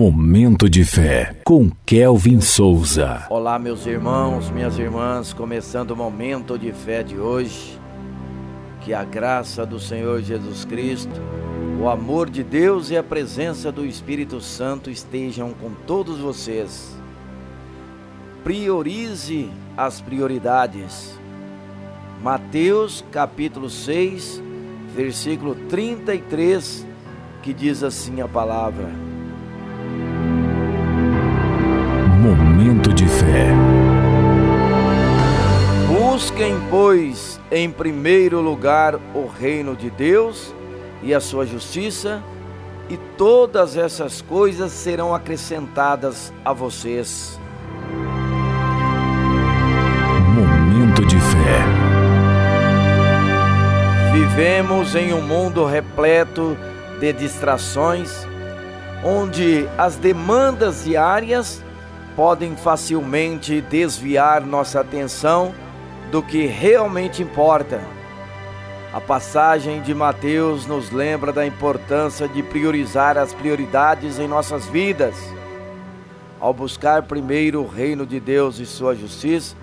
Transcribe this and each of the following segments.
Momento de fé com Kelvin Souza. Olá, meus irmãos, minhas irmãs, começando o momento de fé de hoje. Que a graça do Senhor Jesus Cristo, o amor de Deus e a presença do Espírito Santo estejam com todos vocês. Priorize as prioridades. Mateus capítulo 6, versículo 33, que diz assim a palavra: pois, em primeiro lugar o reino de Deus e a sua justiça, e todas essas coisas serão acrescentadas a vocês. Momento de fé. Vivemos em um mundo repleto de distrações, onde as demandas diárias podem facilmente desviar nossa atenção do que realmente importa. A passagem de Mateus nos lembra da importância de priorizar as prioridades em nossas vidas. Ao buscar primeiro o reino de Deus e sua justiça,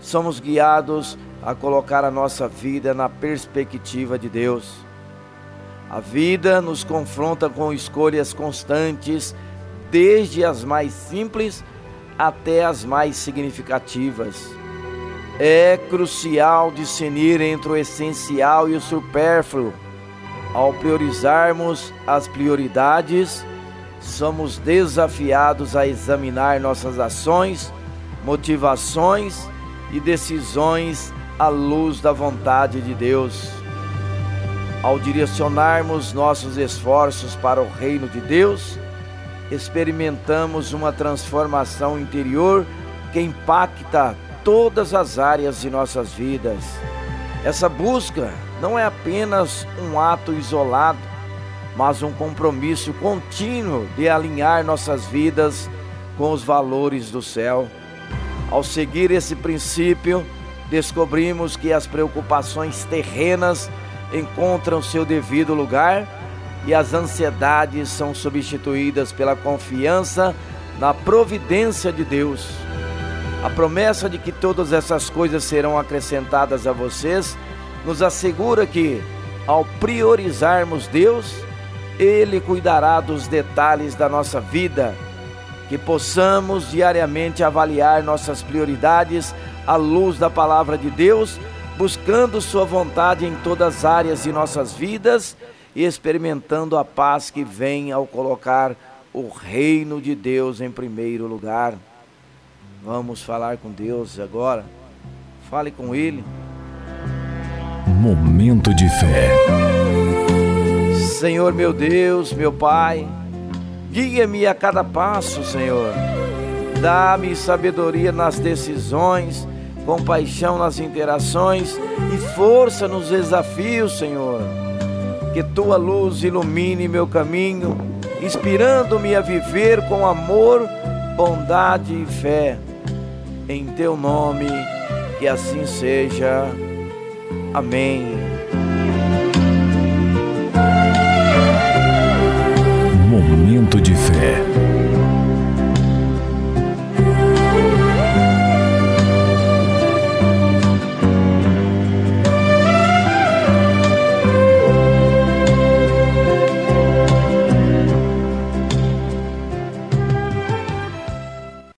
somos guiados a colocar a nossa vida na perspectiva de Deus. A vida nos confronta com escolhas constantes, desde as mais simples até as mais significativas. É crucial discernir entre o essencial e o supérfluo. Ao priorizarmos as prioridades, somos desafiados a examinar nossas ações, motivações e decisões à luz da vontade de Deus. Ao direcionarmos nossos esforços para o reino de Deus, experimentamos uma transformação interior que impacta todas as áreas de nossas vidas. Essa busca não é apenas um ato isolado, mas um compromisso contínuo de alinhar nossas vidas com os valores do céu. Ao seguir esse princípio, descobrimos que as preocupações terrenas encontram seu devido lugar e as ansiedades são substituídas pela confiança na providência de Deus. A promessa de que todas essas coisas serão acrescentadas a vocês nos assegura que, ao priorizarmos Deus, Ele cuidará dos detalhes da nossa vida. Que possamos diariamente avaliar nossas prioridades à luz da palavra de Deus, buscando Sua vontade em todas as áreas de nossas vidas e experimentando a paz que vem ao colocar o reino de Deus em primeiro lugar. Vamos falar com Deus agora. Fale com Ele. Momento de fé. Senhor meu Deus, meu Pai, guia-me a cada passo, Senhor. Dá-me sabedoria nas decisões, compaixão nas interações e força nos desafios, Senhor que tua luz ilumine meu caminho, inspirando-me a viver com amor, bondade e fé. Em teu nome, que assim seja. Amém.